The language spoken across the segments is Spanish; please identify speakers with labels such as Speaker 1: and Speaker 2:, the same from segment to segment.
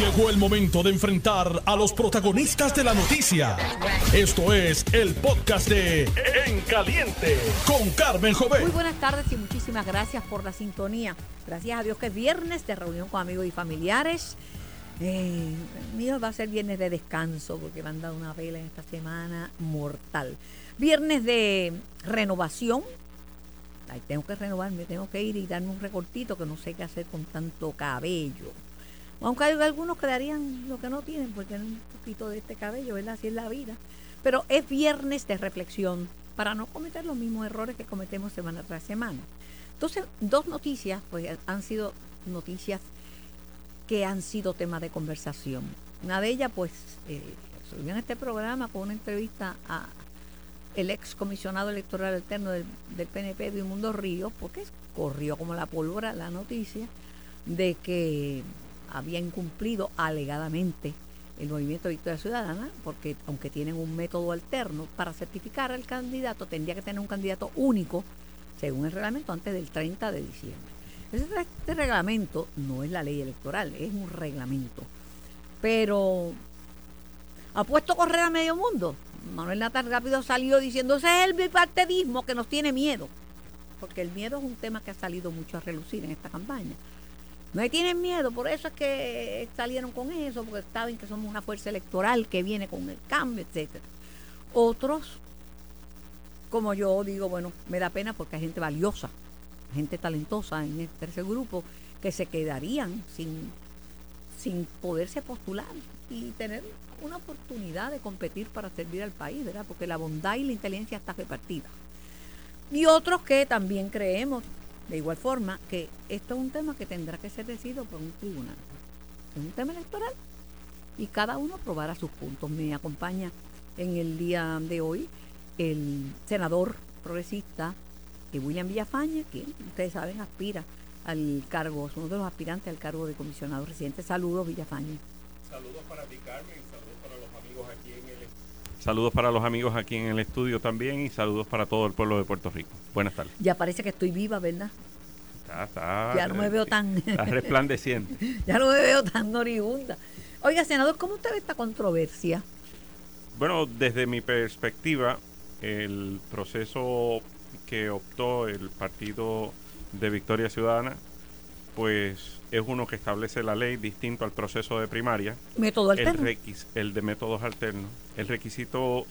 Speaker 1: Llegó el momento de enfrentar a los protagonistas de la noticia. Esto es el podcast de En Caliente con Carmen Jovet.
Speaker 2: Muy buenas tardes y muchísimas gracias por la sintonía. Gracias a Dios que es viernes de reunión con amigos y familiares. Eh, mío va a ser viernes de descanso porque me han dado una vela en esta semana mortal. Viernes de renovación. Tengo que renovarme, tengo que ir y darme un recortito que no sé qué hacer con tanto cabello. Aunque hay algunos que darían lo que no tienen, porque tienen un poquito de este cabello, ¿verdad? Así es la vida. Pero es viernes de reflexión para no cometer los mismos errores que cometemos semana tras semana. Entonces, dos noticias, pues han sido noticias que han sido tema de conversación. Una de ellas, pues, eh, subió en este programa con una entrevista a el ex comisionado electoral alterno del, del PNP, Edmundo Ríos, porque corrió como la pólvora la noticia de que había incumplido alegadamente el movimiento Victoria Ciudadana, porque aunque tienen un método alterno, para certificar al candidato tendría que tener un candidato único, según el reglamento, antes del 30 de diciembre. Este reglamento no es la ley electoral, es un reglamento. Pero ha puesto a correr a medio mundo. Manuel Natal rápido salió diciendo, ese es el bipartidismo que nos tiene miedo. Porque el miedo es un tema que ha salido mucho a relucir en esta campaña. No tienen miedo, por eso es que salieron con eso, porque saben que somos una fuerza electoral que viene con el cambio, etcétera. Otros, como yo digo, bueno, me da pena porque hay gente valiosa, gente talentosa en este tercer grupo, que se quedarían sin, sin poderse postular y tener una oportunidad de competir para servir al país, ¿verdad? Porque la bondad y la inteligencia está repartida. Y otros que también creemos de igual forma que esto es un tema que tendrá que ser decidido por un tribunal. Es un tema electoral y cada uno probará sus puntos. Me acompaña en el día de hoy el senador progresista eh, William Villafaña, que ustedes saben aspira al cargo, es uno de los aspirantes al cargo de comisionado residente. Saludos, Villafaña.
Speaker 3: Saludos para ti, Carmen, saludos para los amigos aquí en Saludos para los amigos aquí en el estudio también y saludos para todo el pueblo de Puerto Rico. Buenas tardes.
Speaker 2: Ya parece que estoy viva, ¿verdad?
Speaker 3: Está, está,
Speaker 2: ya no me veo tan...
Speaker 3: Está resplandeciente.
Speaker 2: ya no me veo tan moribunda. Oiga, senador, ¿cómo usted ve esta controversia?
Speaker 3: Bueno, desde mi perspectiva, el proceso que optó el Partido de Victoria Ciudadana, pues es uno que establece la ley distinto al proceso de primaria.
Speaker 2: Método alterno.
Speaker 3: El, el de métodos alternos. El requisito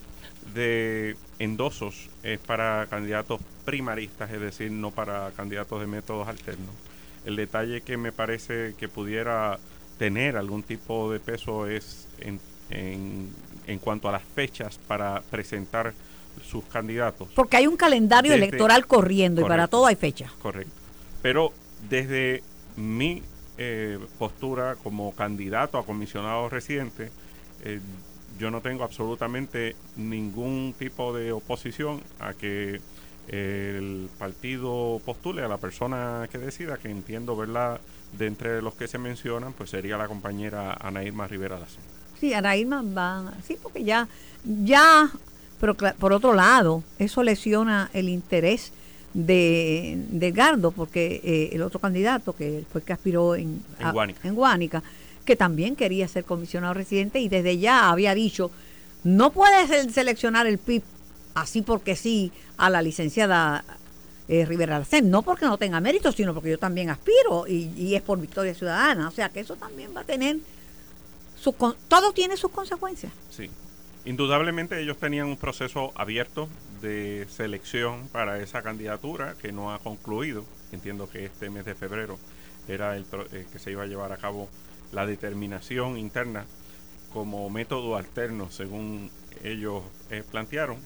Speaker 3: de endosos es para candidatos primaristas, es decir, no para candidatos de métodos alternos. El detalle que me parece que pudiera tener algún tipo de peso es en, en, cuanto a las fechas para presentar sus candidatos.
Speaker 2: Porque hay un calendario electoral corriendo y para todo hay fecha.
Speaker 3: Correcto. Pero desde mi eh, postura como candidato a comisionado residente, eh, yo no tengo absolutamente ningún tipo de oposición a que el partido postule a la persona que decida, que entiendo, ¿verdad? De entre los que se mencionan, pues sería la compañera Ana Irma Rivera Lacen.
Speaker 2: Sí, Ana Irma va, sí, porque ya, ya, pero por otro lado, eso lesiona el interés de, de Gardo, porque eh, el otro candidato que fue que aspiró en, en, Guánica. que también quería ser comisionado residente y desde ya había dicho, no puede seleccionar el PIB así porque sí a la licenciada eh, Rivera Arcén, no porque no tenga mérito, sino porque yo también aspiro y, y, es por Victoria Ciudadana, o sea que eso también va a tener, su, todo tiene sus consecuencias.
Speaker 3: Sí, indudablemente ellos tenían un proceso abierto de selección para esa candidatura que no ha concluido. Entiendo que este mes de febrero era el eh, que se iba a llevar a cabo la determinación interna como método alterno, según ellos eh, plantearon.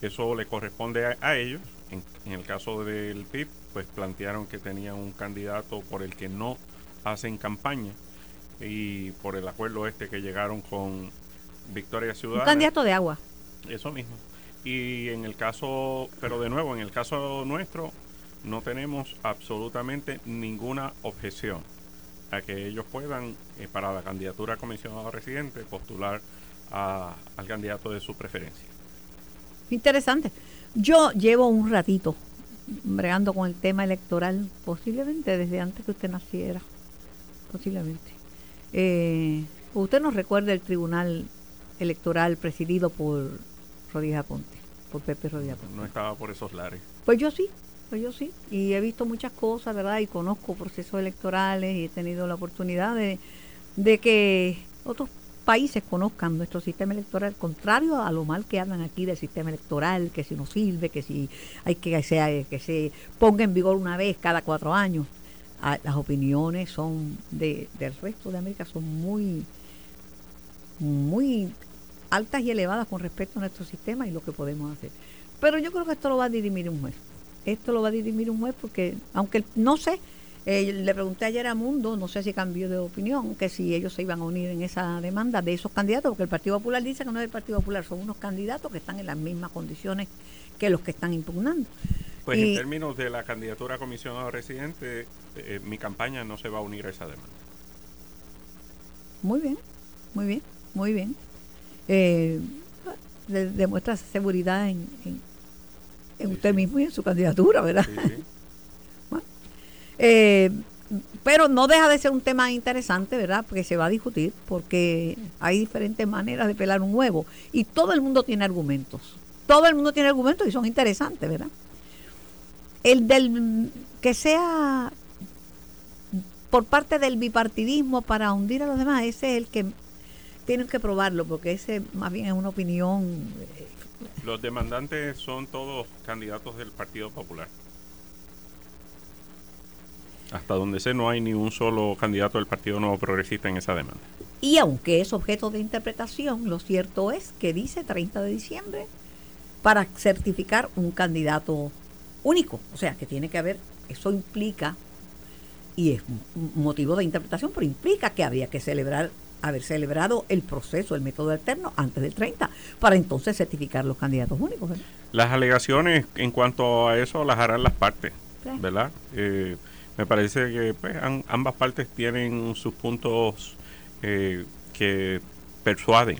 Speaker 3: Eso le corresponde a, ellos. En, en, el caso del PIB, pues plantearon que tenían un candidato por el que no hacen campaña y por el acuerdo este que llegaron con Victoria Ciudadana.
Speaker 2: Un candidato de agua.
Speaker 3: Eso mismo. Y en el caso, pero de nuevo, en el caso nuestro, no tenemos absolutamente ninguna objeción a que ellos puedan, eh, para la candidatura a comisionado residente, postular al candidato de su preferencia.
Speaker 2: Interesante. Yo llevo un ratito bregando con el tema electoral, posiblemente desde antes que usted naciera, posiblemente. Eh, usted nos recuerda el tribunal electoral presidido por Rodríguez Aponte, por Pepe Rodríguez Aponte.
Speaker 3: No estaba por esos lares.
Speaker 2: Pues yo sí, pues yo sí. Y he visto muchas cosas, ¿verdad? Y conozco procesos electorales y he tenido la oportunidad de, de que otros países conozcan nuestro sistema electoral, contrario a lo mal que hablan aquí del sistema electoral, que si no sirve, que si hay que que se, que se ponga en vigor una vez cada cuatro años. Ah, las opiniones son de, del resto de América son muy, muy altas y elevadas con respecto a nuestro sistema y lo que podemos hacer. Pero yo creo que esto lo va a dirimir un juez. Esto lo va a dirimir un juez porque, aunque no sé, eh, le pregunté ayer a Mundo, no sé si cambió de opinión, que si ellos se iban a unir en esa demanda de esos candidatos, porque el Partido Popular dice que no es el Partido Popular, son unos candidatos que están en las mismas condiciones que los que están impugnando.
Speaker 3: Pues en términos de la candidatura a comisionado residente, eh, mi campaña no se va a unir a esa demanda.
Speaker 2: Muy bien, muy bien, muy bien. Eh, demuestra seguridad en, en, usted mismo y en su candidatura, ¿verdad? Eh, pero no deja de ser un tema interesante, ¿verdad? Porque se va a discutir, porque hay diferentes maneras de pelar un huevo y todo el mundo tiene argumentos. Todo el mundo tiene argumentos y son interesantes, ¿verdad? El del que sea por parte del bipartidismo para hundir a los demás, ese es el que tienen que probarlo, porque ese más bien es una opinión. Eh,
Speaker 3: los demandantes son todos candidatos del Partido Popular. Hasta donde sé, no hay ni un solo candidato del Partido Nuevo Progresista en esa demanda.
Speaker 2: Y aunque es objeto de interpretación, lo cierto es que dice 30 de diciembre para certificar un candidato único. O sea, que tiene que haber, eso implica, y es motivo de interpretación, pero implica que había que celebrar haber celebrado el proceso, el método alterno antes del 30, para entonces certificar los candidatos únicos.
Speaker 3: Las alegaciones en cuanto a eso las harán las partes, ¿verdad? Eh, me parece que pues, ambas partes tienen sus puntos eh, que persuaden.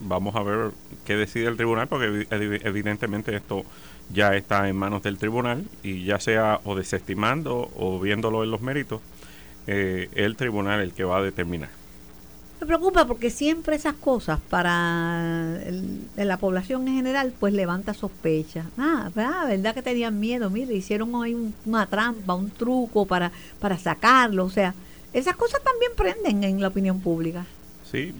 Speaker 3: Vamos a ver qué decide el tribunal, porque evidentemente esto ya está en manos del tribunal y ya sea o desestimando o viéndolo en los méritos, eh, el tribunal el que va a determinar.
Speaker 2: Me preocupa porque siempre esas cosas para la población en general pues levanta sospechas. Ah, ¿verdad? que tenían miedo? Mire, hicieron ahí una trampa, un truco para, para sacarlo. O sea, esas cosas también prenden en la opinión pública.
Speaker 3: Sí,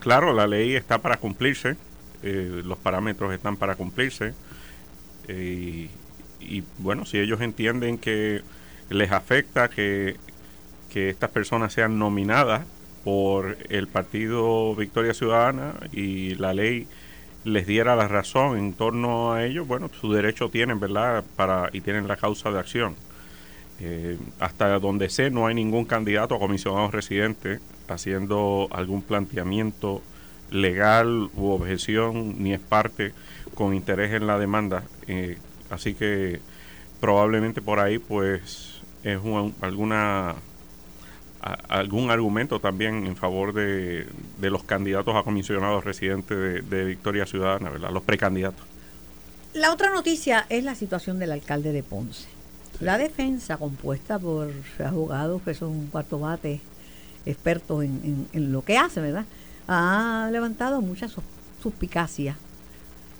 Speaker 3: claro, la ley está para cumplirse, eh, los parámetros están para cumplirse. Eh, y bueno, si ellos entienden que les afecta que, que estas personas sean nominadas por el partido Victoria Ciudadana y la ley les diera la razón en torno a ello, bueno, su derecho tienen, ¿verdad? Para, y tienen la causa de acción. Eh, hasta donde sé, no hay ningún candidato a comisionado residente haciendo algún planteamiento legal u objeción, ni es parte con interés en la demanda. Eh, así que probablemente por ahí, pues, es alguna algún argumento también en favor de, los candidatos a comisionados residentes de, Victoria Ciudadana, ¿verdad? Los precandidatos.
Speaker 2: La otra noticia es la situación del alcalde de Ponce. La defensa, compuesta por abogados que son cuarto bate, expertos en, en, lo que hace, ¿verdad? Ha levantado muchas suspicacias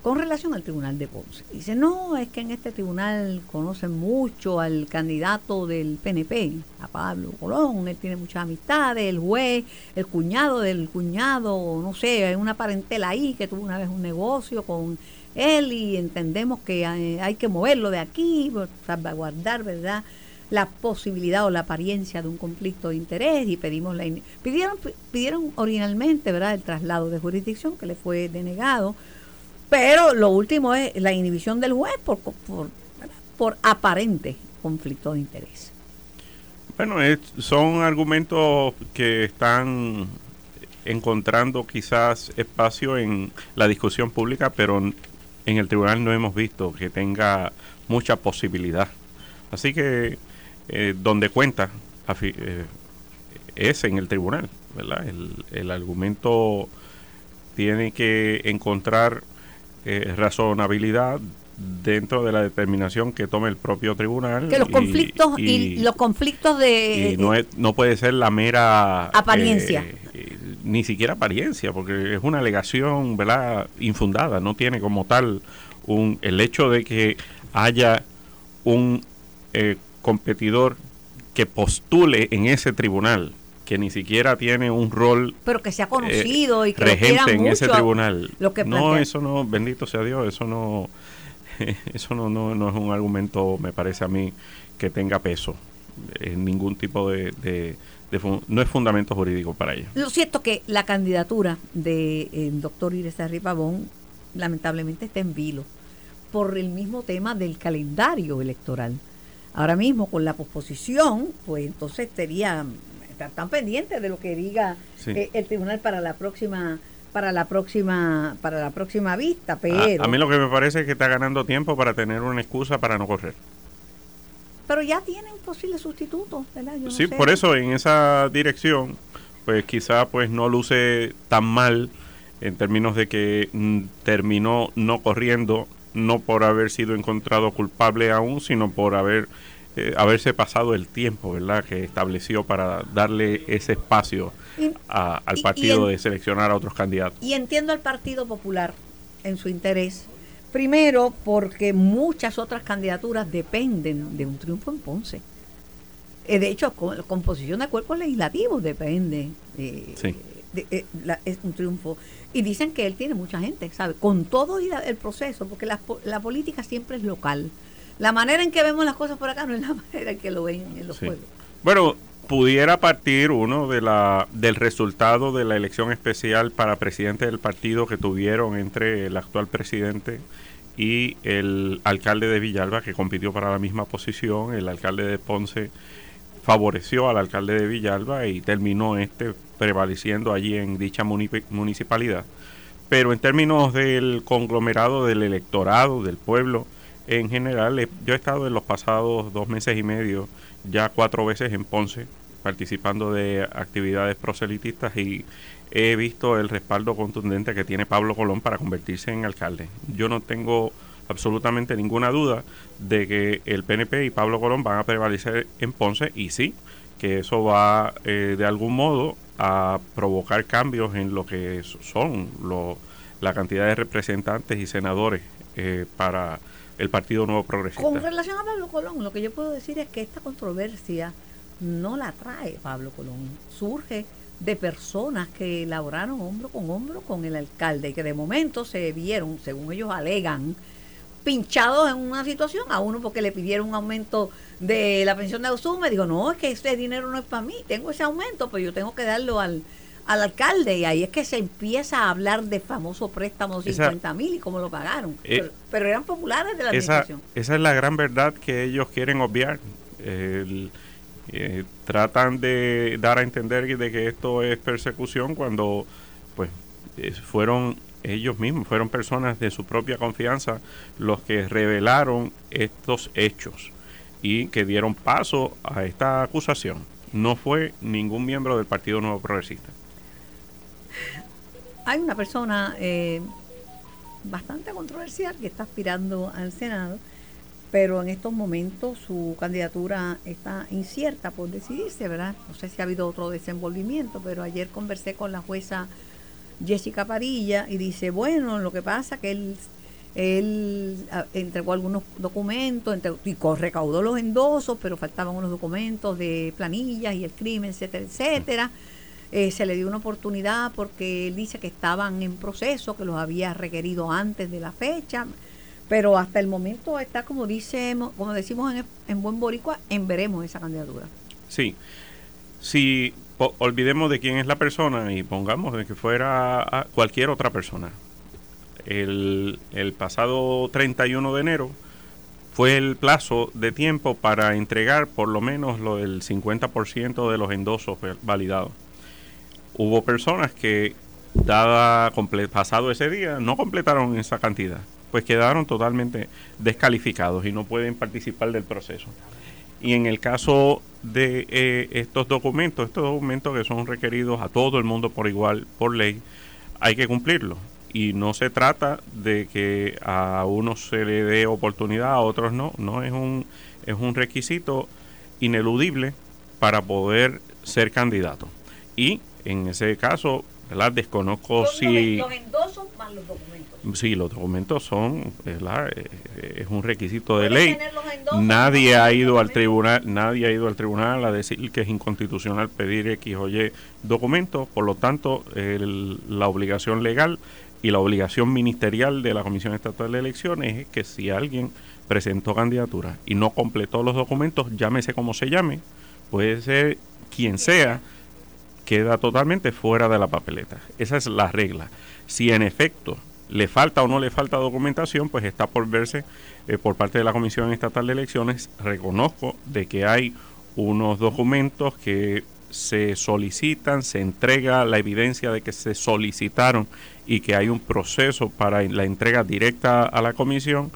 Speaker 2: con relación al tribunal de Ponce. Dice, no, es que en este tribunal conocen mucho al candidato del PNP, a Pablo Colón, él tiene muchas amistades, el juez, el cuñado del cuñado, no sé, hay una parentela ahí que tuvo una vez un negocio con él y entendemos que hay, que moverlo de aquí, por salvaguardar, ¿verdad? la posibilidad o la apariencia de un conflicto de interés y pedimos la pidieron pidieron originalmente verdad el traslado de jurisdicción que le fue denegado pero lo último es la inhibición del juez por, por, aparente conflicto de interés.
Speaker 3: Bueno, son argumentos que están encontrando quizás espacio en la discusión pública, pero en el tribunal no hemos visto que tenga mucha posibilidad. Así que eh, donde cuenta eh, es en el tribunal, ¿verdad? El, el argumento tiene que encontrar eh, razonabilidad dentro de la determinación que tome el propio tribunal.
Speaker 2: Que los conflictos y, los conflictos de...
Speaker 3: no, es, no puede ser la mera...
Speaker 2: Apariencia.
Speaker 3: Eh, ni siquiera apariencia, porque es una alegación, ¿verdad?, infundada, no tiene como tal un, el hecho de que haya un eh, competidor que postule en ese tribunal que ni siquiera tiene un rol
Speaker 2: pero que sea conocido y que
Speaker 3: regente en ese tribunal. no eso no bendito sea Dios eso no eso no, no, no, es un argumento me parece a mí que tenga peso en ningún tipo de, no es fundamento jurídico para ella
Speaker 2: lo cierto que la candidatura del de, doctor Iris Pavón lamentablemente está en vilo por el mismo tema del calendario electoral. Ahora mismo con la posposición pues entonces sería estar tan pendientes de lo que diga eh, el tribunal para la próxima para la próxima para la próxima vista pero
Speaker 3: a, mí lo que me parece es que está ganando tiempo para tener una excusa para no correr.
Speaker 2: Pero ya tienen posibles sustitutos ¿verdad?
Speaker 3: sí por eso en esa dirección pues quizá pues no luce tan mal en términos de que mm, terminó no corriendo no por haber sido encontrado culpable aún sino por haber eh, haberse pasado el tiempo, ¿verdad?, que estableció para darle ese espacio al partido de seleccionar a otros candidatos.
Speaker 2: Y entiendo al Partido Popular en su interés. Primero, porque muchas otras candidaturas dependen de un triunfo en Ponce. Eh, de hecho, con, la composición de cuerpos legislativos depende de, eh, es un triunfo. Y dicen que él tiene mucha gente, ¿sabe? Con todo el proceso, porque la, la política siempre es local la manera en que vemos las cosas por acá no es la manera en que lo ven en los pueblos.
Speaker 3: Bueno, pudiera partir uno de la del resultado de la elección especial para presidente del partido que tuvieron entre el actual presidente y el alcalde de Villalba que compitió para la misma posición, el alcalde de Ponce favoreció al alcalde de Villalba y terminó este prevaleciendo allí en dicha municipalidad. Pero en términos del conglomerado del electorado, del pueblo, en general, yo he estado en los pasados dos meses y medio ya cuatro veces en Ponce participando de actividades proselitistas y he visto el respaldo contundente que tiene Pablo Colón para convertirse en alcalde. Yo no tengo absolutamente ninguna duda de que el PNP y Pablo Colón van a prevalecer en Ponce y sí, que eso va eh, de algún modo a provocar cambios en lo que son la cantidad de representantes y senadores eh, para el Partido Nuevo Progresista.
Speaker 2: Con relación a Pablo Colón, lo que yo puedo decir es que esta controversia no la trae Pablo Colón, surge de personas que laboraron hombro con hombro con el alcalde y que de momento se vieron, según ellos alegan, pinchados en una situación, a uno porque le pidieron un aumento de la pensión de me dijo, no, es que ese dinero no es para mí, tengo ese aumento, pues yo tengo que darlo al, al alcalde y ahí es que se empieza a hablar de famoso préstamo de 50 mil y cómo lo pagaron. Eh, pero, eran populares de la administración.
Speaker 3: Esa es la gran verdad que ellos quieren obviar. Eh, tratan de dar a entender de que esto es persecución cuando pues fueron ellos mismos, fueron personas de su propia confianza los que revelaron estos hechos y que dieron paso a esta acusación. No fue ningún miembro del Partido Nuevo Progresista.
Speaker 2: Hay una persona eh, bastante controversial que está aspirando al Senado, pero en estos momentos su candidatura está incierta por decidirse, ¿verdad? No sé si ha habido otro desenvolvimiento, pero ayer conversé con la jueza Jessica Parilla y dice, bueno, lo que pasa que él ah, entregó algunos documentos y recaudó los endosos, pero faltaban unos documentos de planillas y el crimen, etcétera, etcétera. Eh, se le dio una oportunidad porque él dice que estaban en proceso, que los había requerido antes de la fecha, pero hasta el momento está como dice, como decimos en, en buen boricua, en veremos esa candidatura.
Speaker 3: Sí, si olvidemos de quién es la persona y pongamos de que fuera cualquier otra persona. El, el pasado 31 de enero fue el plazo de tiempo para entregar por lo menos lo del 50% de los endosos validados hubo personas que, dada pasado ese día, no completaron esa cantidad, pues quedaron totalmente descalificados y no pueden participar del proceso. Y en el caso de eh, estos documentos, estos documentos que son requeridos a todo el mundo por igual, por ley, hay que cumplirlos. y no se trata de que a unos se le dé oportunidad, a otros no, no es un, es un requisito ineludible para poder ser candidato. Y en ese caso, ¿verdad? Desconozco si...
Speaker 2: Los endosos más los documentos.
Speaker 3: Sí, los documentos son, ¿verdad? Eh, es un requisito de ley. Nadie ha ido al tribunal, nadie ha ido al tribunal a decir que es inconstitucional pedir X o Y documentos, por lo tanto, la obligación legal y la obligación ministerial de la Comisión Estatal de Elecciones es que si alguien presentó candidatura y no completó los documentos, llámese como se llame, puede ser quien sea, queda totalmente fuera de la papeleta. Esa es la regla. Si en efecto le falta o no le falta documentación, pues está por verse eh, por parte de la Comisión Estatal de Elecciones. Reconozco de que hay unos documentos que se solicitan, se entrega la evidencia de que se solicitaron y que hay un proceso para la entrega directa a la comisión.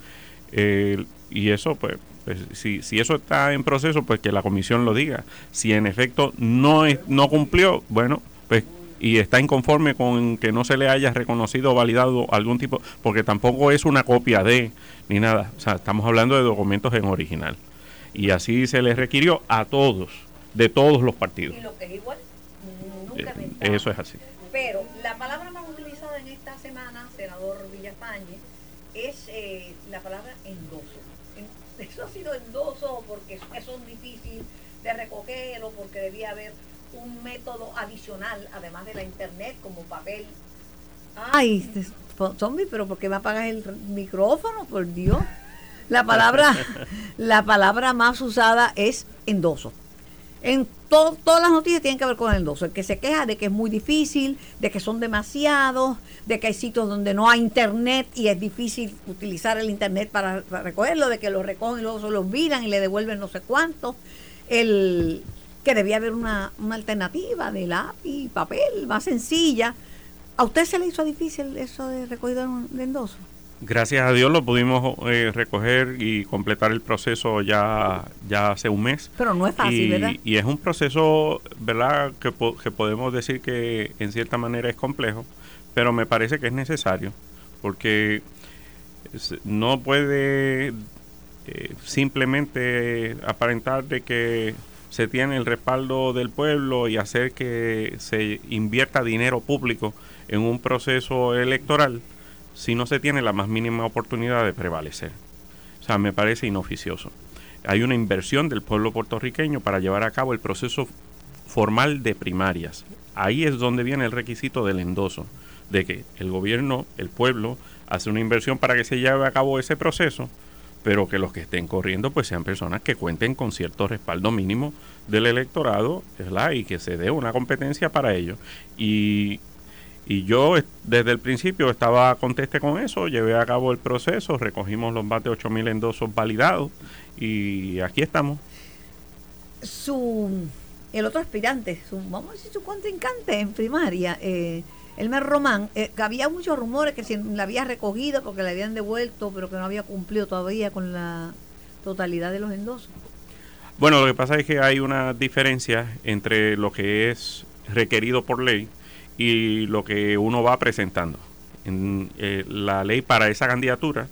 Speaker 3: Eh, y eso, pues, pues, si, si eso está en proceso, pues que la comisión lo diga. Si en efecto no, es, no cumplió, bueno, pues y está inconforme con que no se le haya reconocido o validado algún tipo, porque tampoco es una copia de ni nada. O sea, estamos hablando de documentos en original. Y así se les requirió a todos, de todos los partidos.
Speaker 2: Y lo que es igual, nunca
Speaker 3: eh, Eso es así.
Speaker 2: Pero la palabra más utilizada en esta semana, senador Villafañe, es eh, la palabra endoso. Eso ha sido endoso porque eso es difícil de recoger o porque debía haber un método adicional, además de la internet, como papel. Ay, zombie, pero ¿por qué me apagas el micrófono? Por Dios. La palabra, la palabra más usada es endoso. En todas las noticias tienen que ver con el endoso. El que se queja de que es muy difícil, de que son demasiados, de que hay sitios donde no hay internet y es difícil utilizar el internet para, recogerlo, de que lo recogen y luego se lo olvidan y le devuelven no sé cuánto. El, que debía haber una, alternativa de lápiz y papel más sencilla. ¿A usted se le hizo difícil eso de recogido de endoso?
Speaker 3: Gracias a Dios lo pudimos eh, recoger y completar el proceso ya, ya hace un mes.
Speaker 2: Pero no es fácil,
Speaker 3: y,
Speaker 2: ¿verdad?
Speaker 3: Y es un proceso, ¿verdad?, que, que podemos decir que en cierta manera es complejo, pero me parece que es necesario, porque no puede simplemente aparentar de que se tiene el respaldo del pueblo y hacer que se invierta dinero público en un proceso electoral si no se tiene la más mínima oportunidad de prevalecer. O sea, me parece inoficioso. Hay una inversión del pueblo puertorriqueño para llevar a cabo el proceso formal de primarias. Ahí es donde viene el requisito del endoso, de que el gobierno, el pueblo, hace una inversión para que se lleve a cabo ese proceso pero que los que estén corriendo pues sean personas que cuenten con cierto respaldo mínimo del electorado ¿verdad? y que se dé una competencia para ello. Y, y yo desde el principio estaba conteste con eso, llevé a cabo el proceso, recogimos los más de 8.000 endosos validados y aquí estamos.
Speaker 2: Su, el otro aspirante, su, vamos a decir su contrincante en primaria, eh, Elmer Román, eh, había muchos rumores que se la había recogido porque le habían devuelto, pero que no había cumplido todavía con la totalidad de los endosos.
Speaker 3: Bueno, lo que pasa es que hay una diferencia entre lo que es requerido por ley y lo que uno va presentando. En, eh, la ley para esa candidatura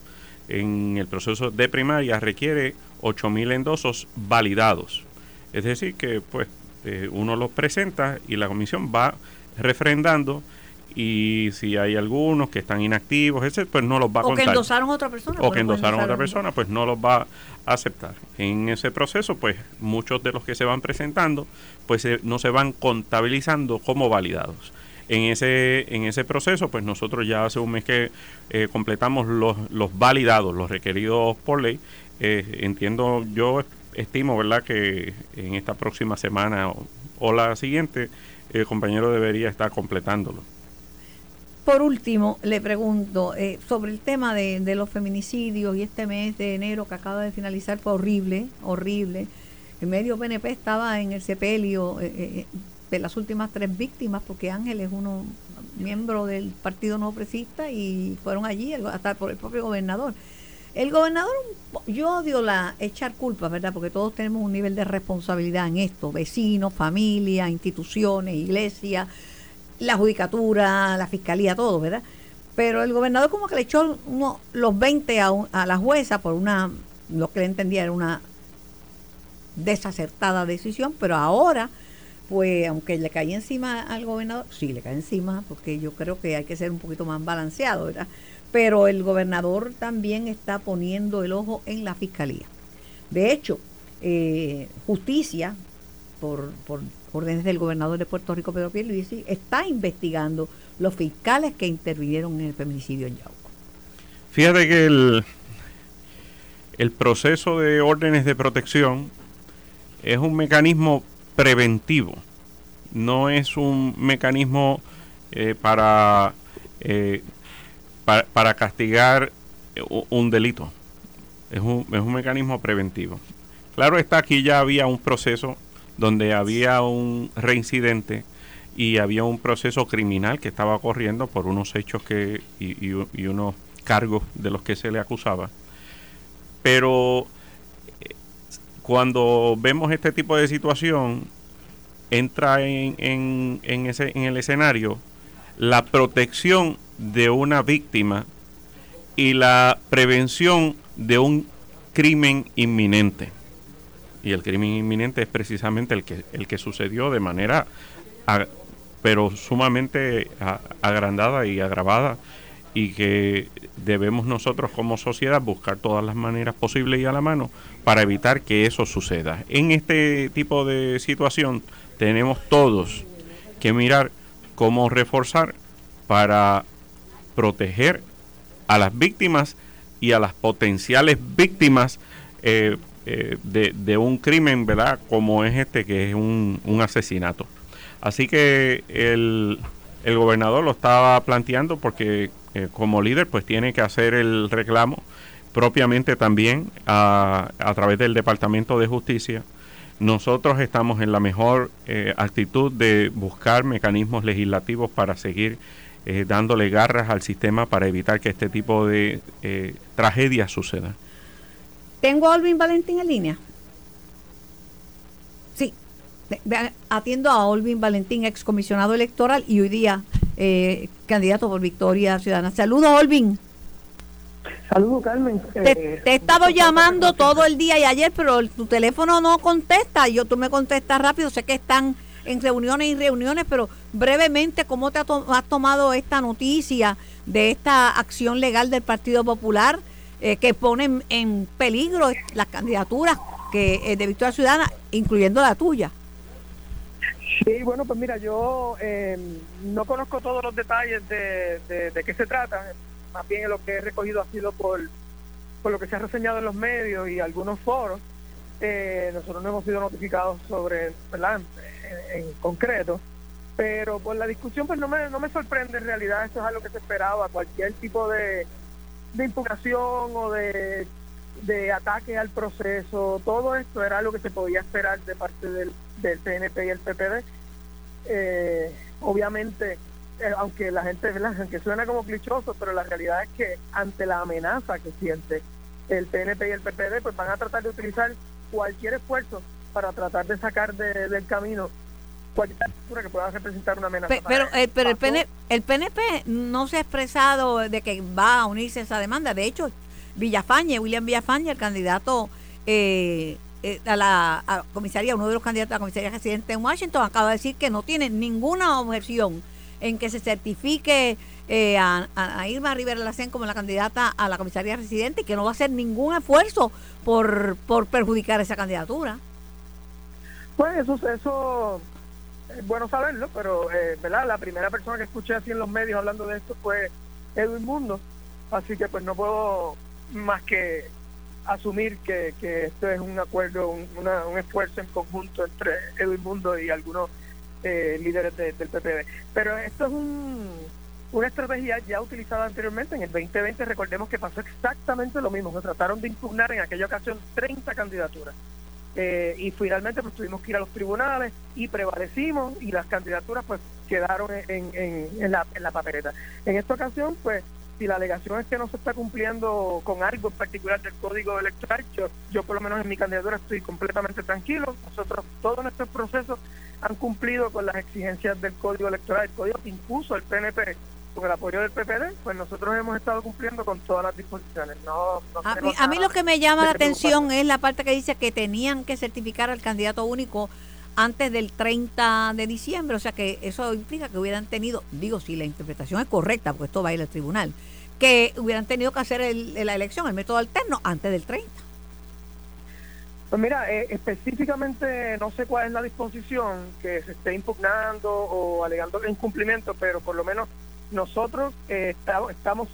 Speaker 3: en el proceso de primaria requiere 8.000 endosos validados. Es decir, que pues eh, uno los presenta y la comisión va refrendando y si hay algunos que están inactivos, ese, pues no los va a contar.
Speaker 2: O que endosaron a otra persona.
Speaker 3: O que endosaron a otra persona, pues no los va a aceptar. En ese proceso, pues muchos de los que se van presentando, pues no se van contabilizando como validados. En ese, en ese proceso, pues nosotros ya hace un mes que eh, completamos los, los validados, los requeridos por ley. Eh, entiendo, yo estimo, ¿verdad?, que en esta próxima semana o, o la siguiente, el compañero debería estar completándolo.
Speaker 2: Por último, le pregunto eh, sobre el tema de, los feminicidios y este mes de enero que acaba de finalizar fue horrible, horrible. El medio PNP estaba en el sepelio eh, eh, de las últimas tres víctimas porque Ángel es uno miembro del Partido No Presista y fueron allí hasta por el propio gobernador. El gobernador, yo odio la echar culpas, ¿verdad? Porque todos tenemos un nivel de responsabilidad en esto, vecinos, familia, instituciones, iglesias la judicatura, la fiscalía, todo, ¿verdad? Pero el gobernador como que le echó uno, los 20 a, a la jueza por una, lo que le entendía era una desacertada decisión, pero ahora, pues aunque le cae encima al gobernador, sí le cae encima, porque yo creo que hay que ser un poquito más balanceado, ¿verdad? Pero el gobernador también está poniendo el ojo en la fiscalía. De hecho, eh, justicia, por, por órdenes del gobernador de Puerto Rico, Pedro Pierluisi, está investigando los fiscales que intervinieron en el feminicidio en Yauco.
Speaker 3: Fíjate que el, el proceso de órdenes de protección es un mecanismo preventivo, no es un mecanismo eh, para, eh, para, para, castigar un delito, es un, es un mecanismo preventivo. Claro está, aquí ya había un proceso donde había un reincidente y había un proceso criminal que estaba corriendo por unos hechos que y, unos cargos de los que se le acusaba. Pero cuando vemos este tipo de situación, entra en, en, en, ese, en el escenario la protección de una víctima y la prevención de un crimen inminente. Y el crimen inminente es precisamente el que, el que sucedió de manera, pero sumamente agrandada y agravada y que debemos nosotros como sociedad buscar todas las maneras posibles y a la mano para evitar que eso suceda. En este tipo de situación tenemos todos que mirar cómo reforzar para proteger a las víctimas y a las potenciales víctimas eh, eh, de, un crimen, ¿verdad? Como es este, que es un, un asesinato. Así que el, el gobernador lo estaba planteando porque eh, como líder pues tiene que hacer el reclamo propiamente también a, a, través del Departamento de Justicia. Nosotros estamos en la mejor eh, actitud de buscar mecanismos legislativos para seguir dándole garras al sistema para evitar que este tipo de tragedias sucedan.
Speaker 2: Tengo a Olvin Valentín en línea. Sí, atiendo a Olvin Valentín, excomisionado electoral y hoy día eh, candidato por Victoria Ciudadana. Saludos, Olvin.
Speaker 4: Saludos, Carmen.
Speaker 2: Te, te, he estado llamando todo el día y ayer, pero tu teléfono no contesta. Yo tú me contestas rápido. Sé que están en reuniones y reuniones, pero brevemente, ¿cómo te has tomado esta noticia de esta acción legal del Partido Popular eh, que pone en, en, peligro las candidaturas que eh, de Victoria Ciudadana, incluyendo la tuya?
Speaker 4: Sí, bueno, pues mira, yo eh, no conozco todos los detalles de, de, de qué se trata más bien lo que he recogido ha sido por, por lo que se ha reseñado en los medios y algunos foros. Eh, nosotros no hemos sido notificados sobre, ¿verdad? En, en, concreto, pero por la discusión pues no me, no me sorprende en realidad, eso es algo que se esperaba, cualquier tipo de, de impugnación o de, de ataque al proceso, todo esto era algo que se podía esperar de parte del, del PNP y el PPD. Eh, obviamente eh, aunque la gente, aunque suena como clichoso, pero la realidad es que ante la amenaza que siente el PNP y el PPD, pues van a tratar de utilizar cualquier esfuerzo para tratar de sacar de, del camino cualquier postura que pueda representar una amenaza.
Speaker 2: Pero, pero, eh, pero el, PNP, el PNP no se ha expresado de que va a unirse a esa demanda. De hecho, Villafañe, William Villafañe, el candidato eh, eh, a la a comisaría, uno de los candidatos a la comisaría residente en Washington, acaba de decir que no tiene ninguna objeción en que se certifique eh, a, a, Irma Rivera Lacén como la candidata a la comisaría residente y que no va a hacer ningún esfuerzo por, por perjudicar esa candidatura.
Speaker 4: Pues eso, eso es bueno saberlo, pero eh, la primera persona que escuché así en los medios hablando de esto fue Edwin Mundo, así que pues no puedo más que asumir que, que esto es un acuerdo, un, una, un esfuerzo en conjunto entre Edwin Mundo y algunos eh, líderes de, del PPD. Pero esto es un, una estrategia ya utilizada anteriormente. En el 2020 recordemos que pasó exactamente lo mismo. Se trataron de impugnar en aquella ocasión 30 candidaturas. Eh, y finalmente pues tuvimos que ir a los tribunales y prevalecimos y las candidaturas pues quedaron en, en, en, la, en la papeleta. En esta ocasión pues si la alegación es que no se está cumpliendo con algo en particular del código electoral, yo, yo por lo menos en mi candidatura estoy completamente tranquilo. Nosotros, todos nuestros procesos han cumplido con las exigencias del código electoral, el código que impuso el PNP con el apoyo del PPD, pues nosotros hemos estado cumpliendo con todas las disposiciones. No,
Speaker 2: a, mí, a, mí, lo que me llama la atención es la parte que dice que tenían que certificar al candidato único antes del 30 de diciembre, o sea que eso implica que hubieran tenido, digo, si la interpretación es correcta, porque esto va a ir al tribunal, que hubieran tenido que hacer la elección, el método alterno, antes del 30.
Speaker 4: Pues mira, eh, específicamente no sé cuál es la disposición que se esté impugnando o alegando incumplimiento, pero por lo menos nosotros eh, estamos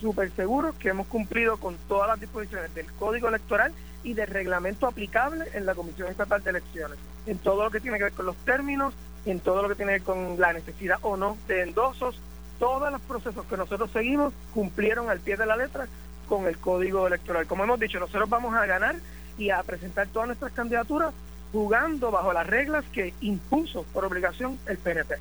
Speaker 4: súper seguros que hemos cumplido con todas las disposiciones del Código Electoral y del reglamento aplicable en la Comisión Estatal de Elecciones, en todo lo que tiene que ver con los términos, en todo lo que tiene que ver con la necesidad o no de endosos, todos los procesos que nosotros seguimos cumplieron al pie de la letra con el Código Electoral. Como hemos dicho, nosotros vamos a ganar y a presentar todas nuestras candidaturas jugando bajo las reglas que impuso por obligación el PNP.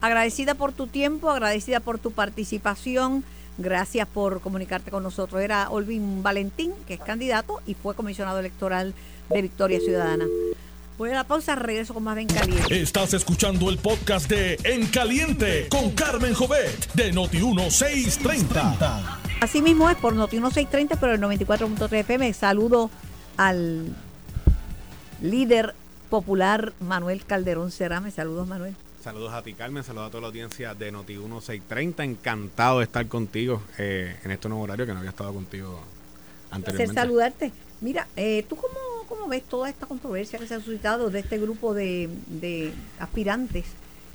Speaker 2: Agradecida por tu tiempo, agradecida por tu participación. Gracias por comunicarte con nosotros. Era Olvin Valentín, que es candidato y fue comisionado electoral de Victoria Ciudadana. Voy a la pausa, regreso con más En Caliente.
Speaker 1: Estás escuchando el podcast de En Caliente con Carmen Jovet de Noti1630.
Speaker 2: Así mismo es por Noti1630, pero el 94.3 FM. Saludo al líder popular Manuel Calderón Cerame. Saludos, Manuel.
Speaker 5: Saludos a ti, Carmen. Saludos a toda la audiencia de Noti 1630. Encantado de estar contigo eh, en este nuevo horario que no había estado contigo anteriormente.
Speaker 2: Saludarte. Mira, eh, ¿tú cómo, cómo, ves toda esta controversia que se ha suscitado de este grupo de, de aspirantes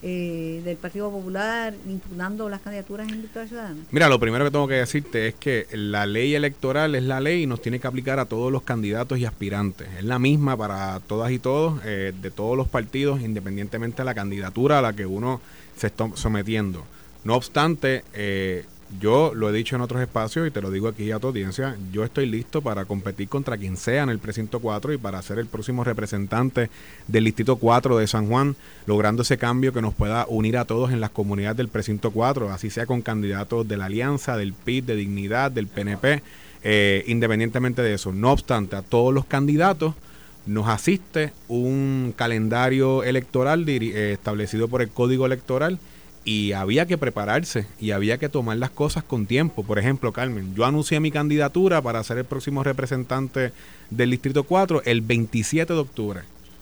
Speaker 2: eh, del Partido Popular impugnando las candidaturas en Victoria Ciudadana?
Speaker 5: Mira, lo primero que tengo que decirte es que la ley electoral es la ley y nos tiene que aplicar a todos los candidatos y aspirantes. Es la misma para todas y todos, eh, de todos los partidos, independientemente de la candidatura a la que uno se está sometiendo. No obstante, eh, yo lo he dicho en otros espacios y te lo digo aquí a tu audiencia, yo estoy listo para competir contra quien sea en el precinto 4 y para ser el próximo representante del distrito 4 de San Juan, logrando ese cambio que nos pueda unir a todos en las comunidades del precinto 4, así sea con candidatos de la Alianza, del PIB, de Dignidad, del PNP, eh, independientemente de eso. No obstante, a todos los candidatos nos asiste un calendario electoral eh, establecido por el Código Electoral y había que prepararse y había que tomar las cosas con tiempo. Por ejemplo, Carmen, yo anuncié mi candidatura para ser el próximo representante del Distrito 4 el 27 de octubre,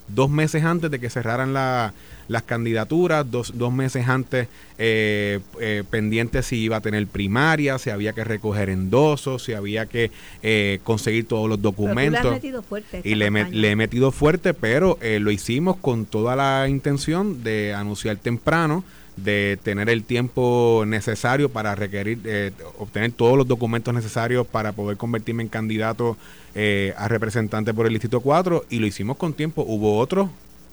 Speaker 5: dos meses antes de que cerraran las candidaturas, dos, dos meses antes eh, eh, pendiente si iba a tener primaria, si había que recoger endosos, si había que eh, conseguir todos los documentos. y le, le, he metido fuerte, pero eh, lo hicimos con toda la intención de anunciar temprano de tener el tiempo necesario para requerir, eh, obtener todos los documentos necesarios para poder convertirme en candidato eh, a representante por el Distrito 4 y lo hicimos con tiempo. Hubo otros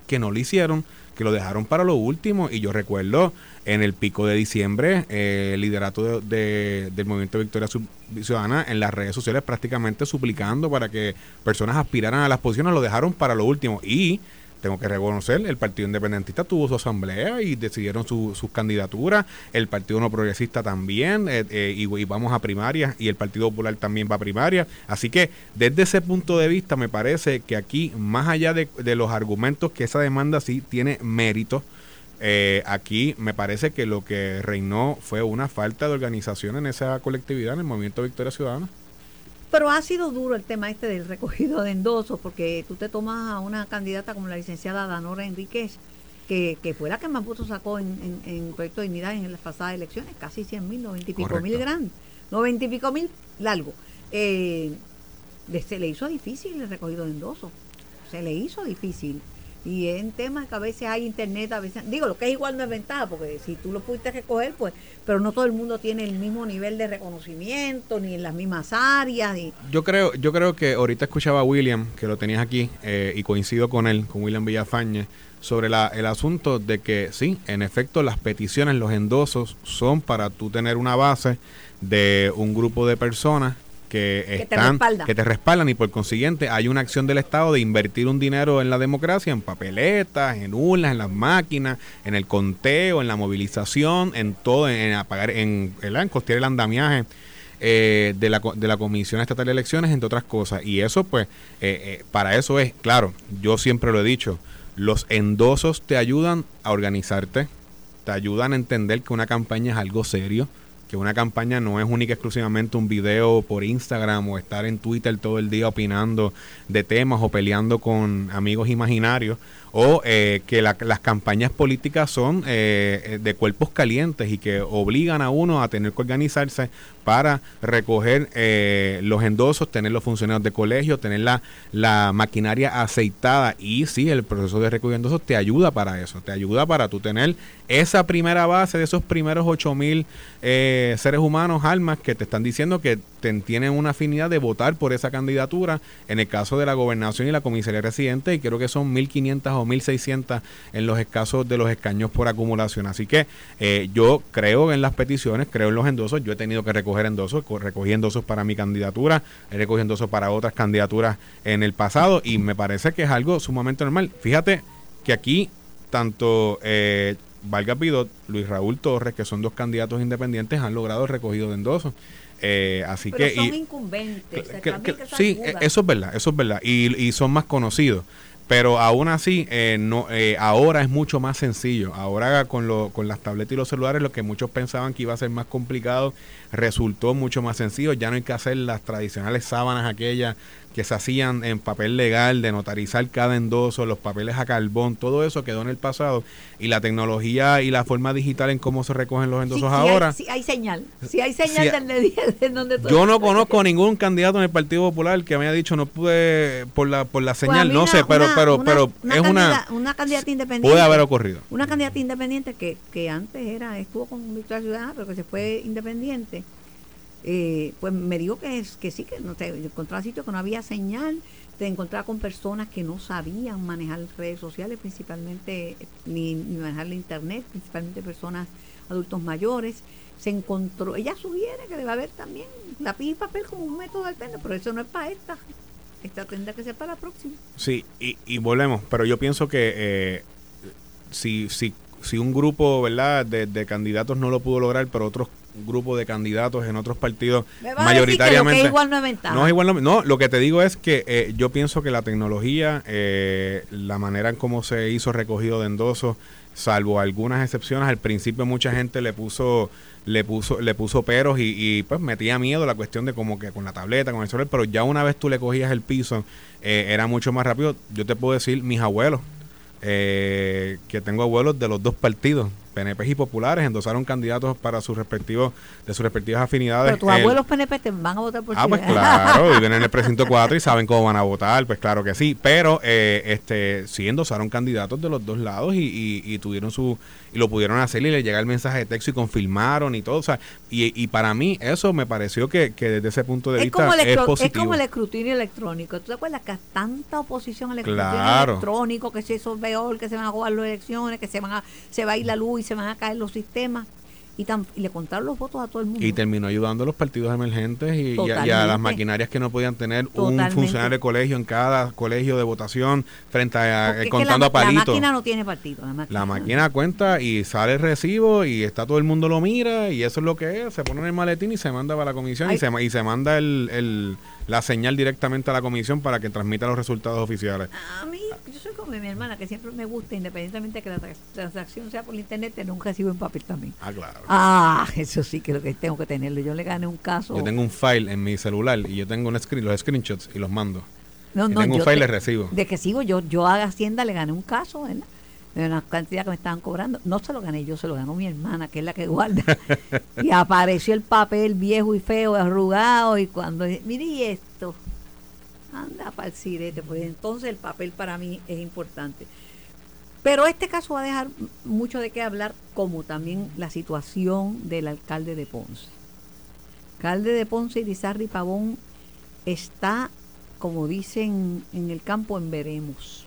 Speaker 5: que no lo hicieron, que lo dejaron para lo último y yo recuerdo en el pico de diciembre eh, el liderato de, del movimiento Victoria Ciudadana en las redes sociales prácticamente suplicando para que personas aspiraran a las posiciones, lo dejaron para lo último y tengo que reconocer, el Partido Independentista tuvo su asamblea y decidieron sus candidaturas, el Partido No Progresista también, eh, eh, y, vamos a primarias, y el Partido Popular también va a primarias. Así que desde ese punto de vista me parece que aquí, más allá de, los argumentos que esa demanda sí tiene mérito, eh, aquí me parece que lo que reinó fue una falta de organización en esa colectividad, en el movimiento Victoria Ciudadana.
Speaker 2: Pero ha sido duro el tema este del recogido de endosos, porque tú te tomas a una candidata como la licenciada Danora Enríquez, que, que fue la que más votos sacó en, en, Proyecto de Dignidad en las pasadas elecciones, casi 100 mil, 90 y pico mil grandes, 90 y pico mil largo. Eh, se le hizo difícil el recogido de endosos, se le hizo difícil. Y en temas que a veces hay internet, a veces, digo, lo que es igual no es ventaja, porque si tú lo pudiste recoger, pues, pero no todo el mundo tiene el mismo nivel de reconocimiento, ni en las mismas áreas.
Speaker 5: Yo creo yo creo que ahorita escuchaba a William, que lo tenías aquí, eh, y coincido con él, con William Villafañe, sobre la, el asunto de que sí, en efecto, las peticiones, los endosos, son para tú tener una base de un grupo de personas que, están, que te respaldan y por consiguiente hay una acción del Estado de invertir un dinero en la democracia, en papeletas, en urnas, en las máquinas, en el conteo, en la movilización, en todo, en apagar, en, en costear el andamiaje. Eh, de, la, de la Comisión Estatal de Elecciones, entre otras cosas. Y eso, pues, eh, eh, para eso es, claro, yo siempre lo he dicho, los endosos te ayudan a organizarte, te ayudan a entender que una campaña es algo serio, que una campaña no es única exclusivamente un video por Instagram o estar en Twitter todo el día opinando de temas o peleando con amigos imaginarios o eh, que las campañas políticas son eh, eh, de cuerpos calientes y que obligan a uno a tener que organizarse para recoger los endosos, tener los funcionarios de colegio, tener la, la maquinaria aceitada. Y sí, el proceso de recoger endosos te ayuda para eso, te ayuda para tú tener esa primera base de esos primeros 8 mil seres humanos, almas que te están diciendo que tienen una afinidad de votar por esa candidatura en el caso de la gobernación y la comisaría residente y creo que son 1.500 1.600 en los escasos de los escaños por acumulación. Así que eh, yo creo en las peticiones, creo en los endosos. Yo he tenido que recoger endosos, recogí endosos para mi candidatura, he recogido endosos para otras candidaturas en el pasado y me parece que es algo sumamente normal. Fíjate que aquí tanto eh, Valga Pidot, Luis Raúl Torres, que son dos candidatos independientes, han logrado el recogido de endosos. Eh, así
Speaker 2: Pero
Speaker 5: que
Speaker 2: son incumbentes.
Speaker 5: sí, eso es verdad, eso es verdad. Y, y son más conocidos. Pero aún así, eh, no, eh, ahora es mucho más sencillo. Ahora con, lo, con las tabletas y los celulares, lo que muchos pensaban que iba a ser más complicado, resultó mucho más sencillo. Ya no hay que hacer las tradicionales sábanas aquellas que se hacían en papel legal, de notarizar cada endoso, los papeles a carbón, todo eso quedó en el pasado. Y la tecnología y la forma digital en cómo se recogen los endosos ahora.
Speaker 2: Sí, hay señal. Sí hay señal de donde
Speaker 5: Yo no conozco ningún candidato en el Partido Popular que me haya dicho no pude por la por la pues señal, no sé, pero pero pero es una
Speaker 2: una candidata independiente.
Speaker 5: Puede haber ocurrido.
Speaker 2: Una candidata independiente que, que antes era estuvo con Victoria Ciudadana, pero que se fue independiente eh, pues me dijo que, que sí, que no te encontraba sitio que no había señal, te encontraba con personas que no sabían manejar redes sociales, principalmente, ni, manejar la internet, principalmente personas adultos mayores. Se encontró, ella sugiere que debe haber también lápiz y papel como un método alterno, pero eso no es para esta. Esta tendrá que ser para la próxima.
Speaker 5: Sí, y, y volvemos, pero yo pienso que eh, si, si, si un grupo ¿verdad? De, de candidatos no lo pudo lograr, pero otros grupo de candidatos en otros partidos mayoritariamente.
Speaker 2: igual no es ventaja.
Speaker 5: No igual no, lo que te digo es que eh, yo pienso que la tecnología, eh, la manera en cómo se hizo recogido de endosos, salvo algunas excepciones, al principio mucha gente le puso le puso le puso peros y, pues metía miedo la cuestión de como que con la tableta, con el celular, pero ya una vez tú le cogías el piso, eh, era mucho más rápido. Yo te puedo decir, mis abuelos, que tengo abuelos de los dos partidos, PNP y populares endosaron candidatos para sus respectivos, de sus respectivas afinidades.
Speaker 2: Pero tus abuelos PNP te van a votar por
Speaker 5: Ah, pues claro, viven en el precinto 4 y saben cómo van a votar, pues claro que sí. Pero eh, este sí endosaron candidatos de los dos lados y, y, tuvieron su y lo pudieron hacer y le llega el mensaje de texto y confirmaron y todo. O sea, y, y para mí eso me pareció que, que desde ese punto de vista es positivo.
Speaker 2: Es como el escrutinio electrónico. ¿Tú te acuerdas que tanta oposición al escrutinio electrónico, que si eso es peor, que se van a jugar las elecciones, que se van a, se va a ir la luz y se van a caer los sistemas? y, le contaron los votos a todo el mundo.
Speaker 5: Y terminó ayudando a los partidos emergentes y, a, las maquinarias que no podían tener un funcionario de colegio en cada colegio de votación frente a contando a palitos.
Speaker 2: La máquina no tiene partido.
Speaker 5: La máquina. cuenta y sale el recibo y está todo el mundo lo mira y eso es lo que es. Se pone en el maletín y se manda para la comisión y se, y se manda el la señal directamente a la comisión para que transmita los resultados oficiales.
Speaker 2: A mí, yo soy como mi hermana, que siempre me gusta, independientemente de que la transacción sea por internet, tener un recibo en papel también.
Speaker 5: Ah, claro.
Speaker 2: Ah, eso sí que lo que tengo que tenerlo. Yo le gané un caso.
Speaker 5: Yo tengo un file en mi celular y yo tengo un screen, los screenshots y los mando. No, no, tengo un file de recibo.
Speaker 2: De que sigo, yo, yo a Hacienda le gané un caso, ¿verdad? De una cantidad que me estaban cobrando. No se lo gané yo, se lo ganó mi hermana, que es la que guarda. y apareció el papel viejo y feo, arrugado, y cuando, mire esto, anda para el sirete, pues entonces el papel para mí es importante. Pero este caso va a dejar mucho de qué hablar, como también la situación del alcalde de Ponce. El alcalde de Ponce, Irizarri Pavón, está, como dicen en el campo, en veremos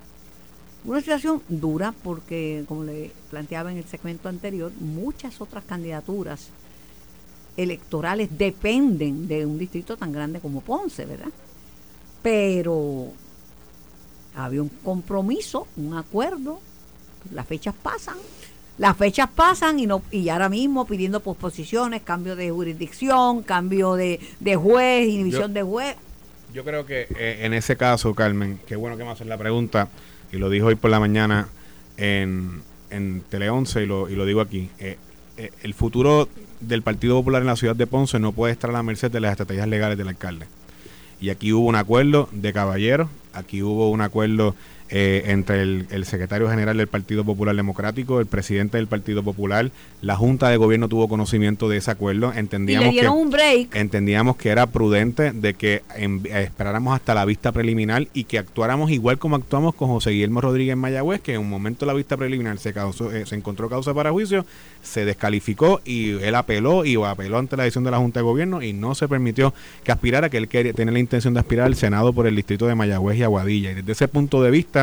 Speaker 2: una situación dura porque, como le planteaba en el segmento anterior, muchas otras candidaturas electorales dependen de un distrito tan grande como Ponce, ¿verdad? Pero había un compromiso, un acuerdo, las fechas pasan, las fechas pasan y no y ahora mismo pidiendo posposiciones, cambio de jurisdicción, cambio de, juez, inhibición de juez.
Speaker 5: Yo creo que eh, en ese caso, Carmen, qué bueno que me hacen la pregunta, y lo dijo hoy por la mañana en, en Tele 11 y lo, y lo digo aquí. Eh, eh, el futuro del Partido Popular en la ciudad de Ponce no puede estar a la merced de las estrategias legales del alcalde. Y aquí hubo un acuerdo de caballeros, aquí hubo un acuerdo eh, entre el, secretario general del Partido Popular Democrático, el presidente del Partido Popular, la Junta de Gobierno tuvo conocimiento de ese acuerdo. Entendíamos, que,
Speaker 2: un break.
Speaker 5: entendíamos que era prudente de que esperáramos hasta la vista preliminar y que actuáramos igual como actuamos con José Guillermo Rodríguez Mayagüez, que en un momento la vista preliminar se, causó, eh, se encontró causa para juicio, se descalificó y él apeló y apeló ante la decisión de la Junta de Gobierno y no se permitió que aspirara, que él quería, tenía la intención de aspirar al Senado por el distrito de Mayagüez y Aguadilla. Y desde ese punto de vista,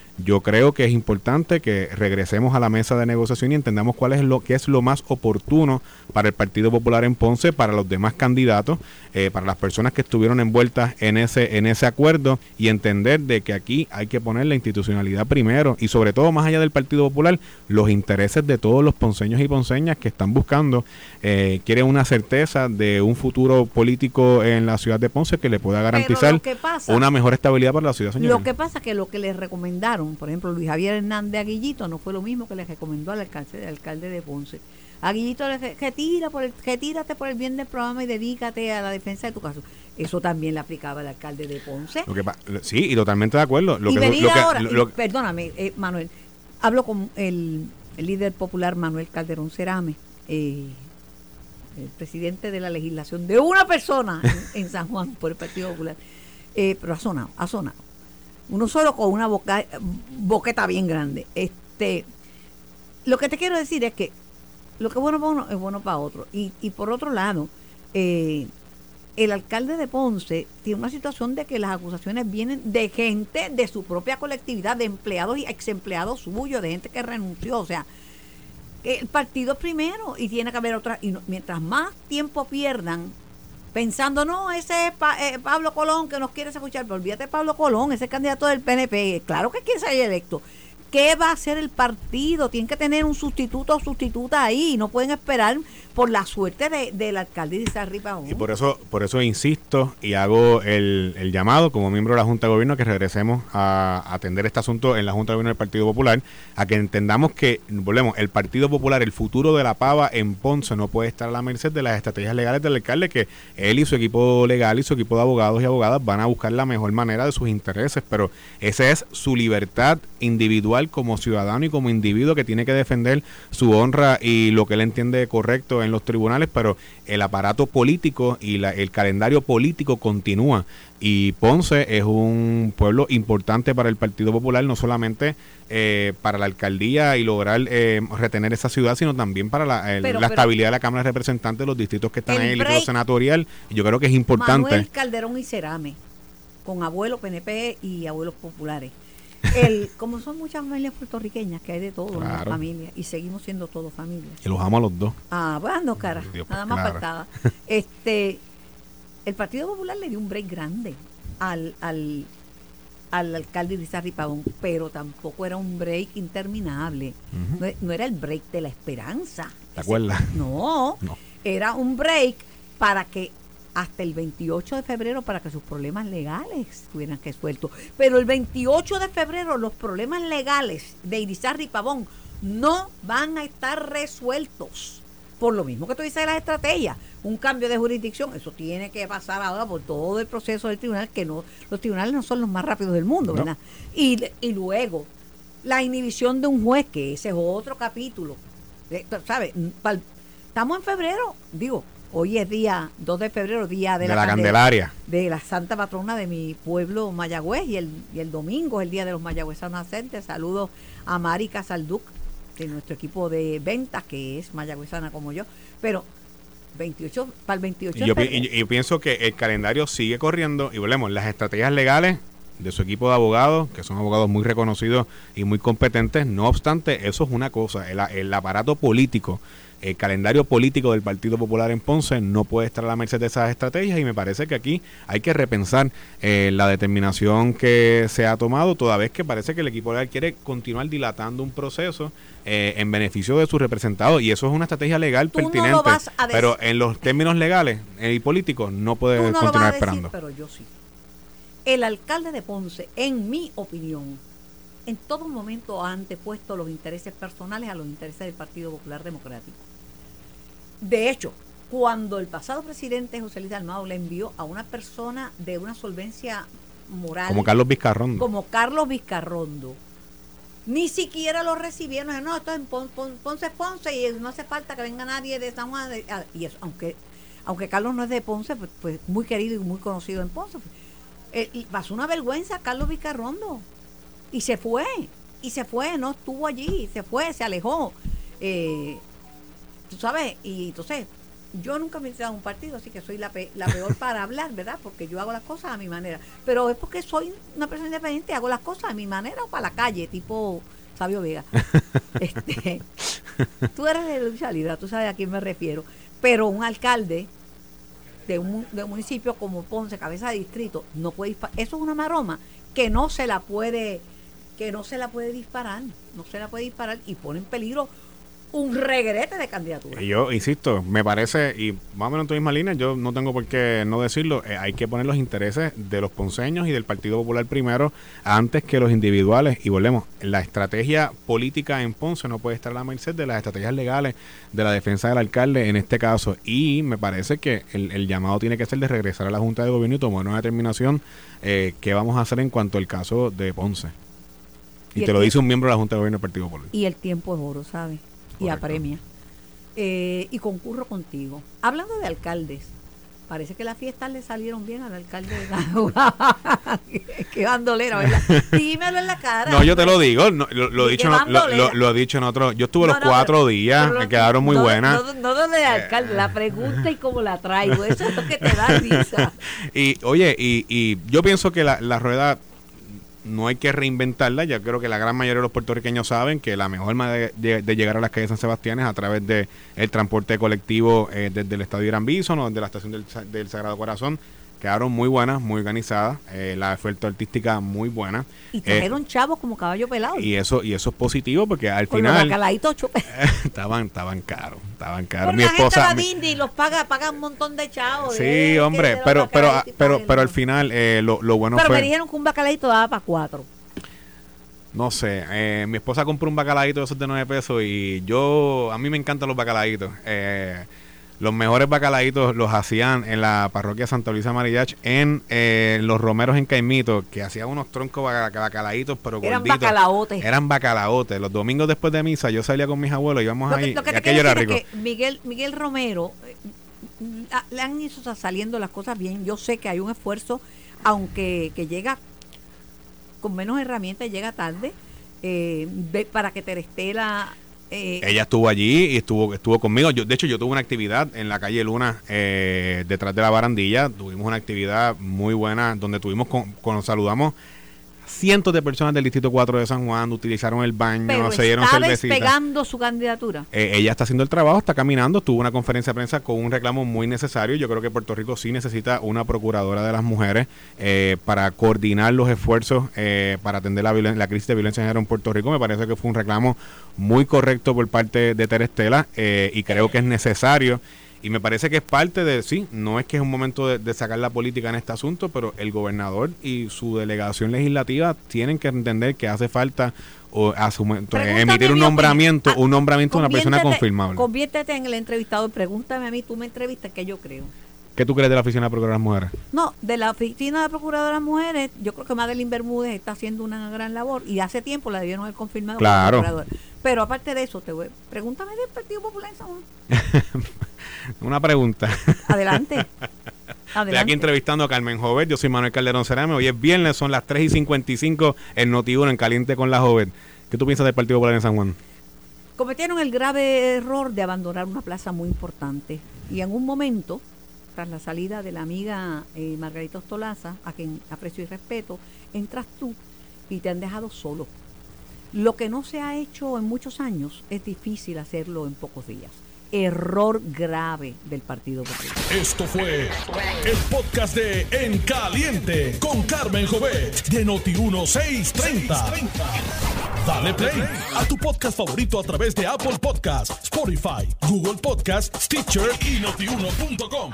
Speaker 5: yo creo que es importante que regresemos a la mesa de negociación y entendamos cuál es lo que es lo más oportuno para el Partido Popular en Ponce, para los demás candidatos, eh, para las personas que estuvieron envueltas en ese en ese acuerdo y entender de que aquí hay que poner la institucionalidad primero y sobre todo más allá del Partido Popular, los intereses de todos los ponceños y ponceñas que están buscando, eh, quieren una certeza de un futuro político en la ciudad de Ponce que le pueda garantizar una mejor estabilidad para la ciudad.
Speaker 2: Lo que pasa que lo que les recomendaron por ejemplo, Luis Javier Hernández Aguillito no fue lo mismo que le recomendó al alcalde, alcalde de Ponce. Aguillito le retira por el, retírate por el bien del programa y dedícate a la defensa de tu caso. Eso también le aplicaba al alcalde de Ponce.
Speaker 5: sí, y totalmente de acuerdo.
Speaker 2: Lo que, ahora, perdóname, eh, Manuel, hablo con el, líder popular Manuel Calderón Cerame, eh, el presidente de la legislación de una persona en, San Juan por el Partido Popular. Eh, pero ha sonado, ha sonado uno solo con una boca, boqueta bien grande. Este, lo que te quiero decir es que lo que es bueno para uno es bueno para otro. Y, y por otro lado, eh, el alcalde de Ponce tiene una situación de que las acusaciones vienen de gente de su propia colectividad, de empleados y ex empleados suyos, de gente que renunció. O sea, el partido primero y tiene que haber otra. Y mientras más tiempo pierdan pensando, no, ese es eh, Pablo Colón que nos quiere escuchar, pero olvídate Pablo Colón, ese candidato del PNP, claro que quiere salir electo. ¿Qué va a hacer el partido? Tienen que tener un sustituto o sustituta ahí. No pueden esperar por la suerte de, del alcalde de Izarri
Speaker 5: Y por eso, por eso insisto y hago el, el, llamado como miembro de la Junta de Gobierno que regresemos a atender este asunto en la Junta de Gobierno del Partido Popular, a que entendamos que, volvemos, el Partido Popular, el futuro de la pava en Ponce no puede estar a la merced de las estrategias legales del alcalde, que él y su equipo legal y su equipo de abogados y abogadas van a buscar la mejor manera de sus intereses, pero esa es su libertad individual como ciudadano y como individuo que tiene que defender su honra y lo que él entiende correcto en los tribunales, pero el aparato político y el calendario político continúa. Y Ponce es un pueblo importante para el Partido Popular, no solamente eh, para la alcaldía y lograr eh, retener esa ciudad, sino también para la, estabilidad de la Cámara de Representantes, los distritos que están en el senatorial. Yo creo que es importante. Manuel
Speaker 2: Calderón y Cerame, con abuelos PNP y abuelos populares el, como son muchas familias puertorriqueñas, que hay de todo en la familia, y seguimos siendo todos familias.
Speaker 5: Y los amo a los dos.
Speaker 2: Ah, bueno, cara, nada más faltaba. Este, el Partido Popular le dio un break grande al, al, al alcalde Rizarri Pavón, pero tampoco era un break interminable. no, era el break de la esperanza.
Speaker 5: ¿Te acuerdas?
Speaker 2: no, era un break para que hasta el 28 de febrero para que sus problemas legales tuvieran que suelto. Pero el 28 de febrero los problemas legales de Irizarry y Pavón no van a estar resueltos. Por lo mismo que tú dices de las estrategias, un cambio de jurisdicción, eso tiene que pasar ahora por todo el proceso del tribunal, que no, los tribunales no son los más rápidos del mundo, ¿verdad? Y, y luego, la inhibición de un juez, que ese es otro capítulo. Eh, ¿Sabes? Estamos en febrero, digo, Hoy es día 2 de febrero, día de,
Speaker 5: la, Candelaria.
Speaker 2: De la Santa Patrona de mi pueblo Mayagüez y el, y el domingo es el día de los mayagüezanos nacentes. Saludos a Mari Casalduc de nuestro equipo de ventas, que es mayagüezana como yo. Pero 28, para el 28
Speaker 5: yo, yo pienso que el calendario sigue corriendo y volvemos, las estrategias legales de su equipo de abogados, que son abogados muy reconocidos y muy competentes. No obstante, eso es una cosa. El, el aparato político el calendario político del Partido Popular en Ponce no puede estar a la merced de esas estrategias y me parece que aquí hay que repensar eh, la determinación que se ha tomado, toda vez que parece que el equipo legal quiere continuar dilatando un proceso eh, en beneficio de sus representados y eso es una estrategia legal pertinente, pero en los términos legales y políticos no puede continuar esperando.
Speaker 2: Pero yo sí. El alcalde de Ponce, en mi opinión, en todo momento ha antepuesto los intereses personales a los intereses del Partido Popular Democrático. De hecho, cuando el pasado presidente José Luis Almado le envió a una persona de una solvencia moral
Speaker 5: Como Carlos Vizcarrondo.
Speaker 2: como Carlos Vizcarrondo, ni siquiera lo recibieron. No, esto es en Pon- Pon- Ponce Ponce y no hace falta que venga nadie de San Juan. de- ah, y eso, aunque, aunque Carlos no es de Ponce, pues, pues muy querido y muy conocido en Ponce. pues, eh, pasó una vergüenza Carlos Vizcarrondo. Y se fue. Y se fue, no estuvo allí. Se fue, se alejó. Eh, tú sabes, y entonces yo nunca me he entrado a un partido, así que soy la, pe- la peor para hablar, ¿verdad? Porque yo hago las cosas a mi manera. Pero es porque soy una persona independiente, hago las cosas a mi manera o para la calle, tipo Sabio Vega. este, tú eres de lucha libre, tú sabes a quién me refiero. Pero un alcalde de un, de un municipio como Ponce, cabeza de distrito, no puede disparar. Eso es una maroma que no se la puede, que no se la puede disparar, no se la puede disparar y pone en peligro un regrete de candidatura.
Speaker 5: Y Yo insisto, me parece, y más o menos en tu misma línea, yo no tengo por qué no decirlo, eh, hay que poner los intereses de los ponceños y del Partido Popular primero antes que los individuales. Y volvemos, la estrategia política en Ponce no puede estar a la merced de las estrategias legales de la defensa del alcalde en este caso. Y me parece que el, el llamado tiene que ser de regresar a la Junta de Gobierno y tomar una determinación eh, qué vamos a hacer en cuanto al caso de Ponce. Y,
Speaker 2: Y
Speaker 5: te lo dice un miembro de la Junta de Gobierno del Partido Popular.
Speaker 2: Y el tiempo es oro, ¿sabes? Y apremia. Eh, y concurro contigo. Hablando de alcaldes, parece que las fiestas le salieron bien al alcalde de. Qué bandolera, ¿verdad? Dímelo en la cara.
Speaker 5: No, yo te lo digo, no, lo, lo he dicho, en o- lo,
Speaker 2: bandolera.
Speaker 5: lo- lo he dicho en otro. Yo estuve
Speaker 2: No,
Speaker 5: los cuatro días, me quedaron muy buenas.
Speaker 2: No, no, de alcalde, la pregunta y cómo la traigo, eso es lo que te da risa.
Speaker 5: Y oye, y, y yo pienso que la, la rueda no hay que reinventarla. Ya creo que la gran mayoría de los puertorriqueños saben que la mejor manera de, de llegar a las calles de San Sebastián es a través de el transporte colectivo eh, desde el estadio Irán Bison o desde la estación del, del Sagrado Corazón. Quedaron muy buenas, muy organizadas, eh, la oferta artística muy buena.
Speaker 2: Y
Speaker 5: Eh,
Speaker 2: trajeron chavos como caballo pelado.
Speaker 5: y eso y eso es positivo porque al
Speaker 2: con los
Speaker 5: final
Speaker 2: chupe.
Speaker 5: estaban estaban caros, estaban caros.
Speaker 2: Pero
Speaker 5: Mi
Speaker 2: la gente va
Speaker 5: esposa mi-
Speaker 2: y los paga, paga un montón de chavos.
Speaker 5: Sí,
Speaker 2: de
Speaker 5: hombre,
Speaker 2: los
Speaker 5: pero pero pero pero al final eh, lo, lo bueno
Speaker 2: Pero
Speaker 5: fue
Speaker 2: me dijeron que un bacalaito daba para cuatro.
Speaker 5: no sé, eh, mi esposa compró un bacalaíto de esos de 9 pesos y yo a mí me encantan los bacalaitos. Eh, los mejores bacalaitos los hacían en la parroquia Santa Luisa Marillach en eh, los romeros en Caimito, que hacían unos troncos baca- bacalaitos, pero
Speaker 2: Eran
Speaker 5: gorditos.
Speaker 2: bacalaotes.
Speaker 5: Eran bacalaotes. Los domingos después de misa yo salía con mis abuelos, íbamos
Speaker 2: Lo que,
Speaker 5: ahí,
Speaker 2: lo que
Speaker 5: y
Speaker 2: te
Speaker 5: aquello
Speaker 2: quiero
Speaker 5: era
Speaker 2: decir
Speaker 5: rico.
Speaker 2: es que Miguel, Miguel Romero eh, le han ido saliendo las cosas bien. Yo sé que hay un esfuerzo, aunque que llega con menos herramientas, llega tarde, eh, ve- para que Terestela... Eh,
Speaker 5: Ella estuvo allí y estuvo estuvo conmigo. Yo, de hecho, yo tuve una actividad en la calle Luna, eh, detrás de la barandilla. Tuvimos una actividad muy buena donde tuvimos con, con- saludamos cientos de personas del Distrito 4 de San Juan, utilizaron el baño,
Speaker 2: pero
Speaker 5: se dieron cervecitas.
Speaker 2: despegando su candidatura.
Speaker 5: Eh, ella está haciendo el trabajo, está caminando, tuvo una conferencia de prensa con un reclamo muy necesario. Yo creo que Puerto Rico sí necesita una procuradora de las mujeres eh, para coordinar los esfuerzos eh, para atender la, la crisis de violencia de género en Puerto Rico. Me parece que fue un reclamo muy correcto por parte de Terestela eh, y creo que es necesario. Y me parece que es parte de, sí, no es que es un momento de, de sacar la política en este asunto, pero el gobernador y su delegación legislativa tienen que entender que hace falta o asumir-
Speaker 2: Pregúntame
Speaker 5: emitir un
Speaker 2: mi
Speaker 5: nombramiento.
Speaker 2: Ah,
Speaker 5: un nombramiento de una persona confirmable.
Speaker 2: Conviértete en el entrevistador. Pregúntame a mí, tú me entrevistas, que yo creo.
Speaker 5: ¿Qué tú crees de la oficina de Procuradora de las Mujeres?
Speaker 2: No, de la oficina de Procuradora de las Mujeres, yo creo que Madeline Bermúdez está haciendo una gran labor y hace tiempo la debieron haber confirmado.
Speaker 5: Claro.
Speaker 2: Pero aparte de eso, te voy, pregúntame del Partido Popular en San Juan.
Speaker 5: Una pregunta.
Speaker 2: Adelante.
Speaker 5: Estoy aquí entrevistando a Carmen Jovet. Yo soy Manuel Calderón Cerame. Hoy es viernes, son las 3 y 55 en Noti1 en Caliente con la Jovet. ¿Qué tú piensas del Partido Popular en San Juan?
Speaker 2: Cometieron el grave error de abandonar una plaza muy importante. Y en un momento, tras la salida de la amiga eh, Margarita Ostolaza, a quien aprecio y respeto, entras tú y te han dejado solo. Lo que no se ha hecho en muchos años es difícil hacerlo en pocos días. Error grave del Partido Popular.
Speaker 1: Esto fue el podcast de En Caliente con Carmen Jovet de Noti1630. Dale play a tu podcast favorito a través de Apple Podcasts, Spotify, Google Podcasts, Stitcher y notiuno.com.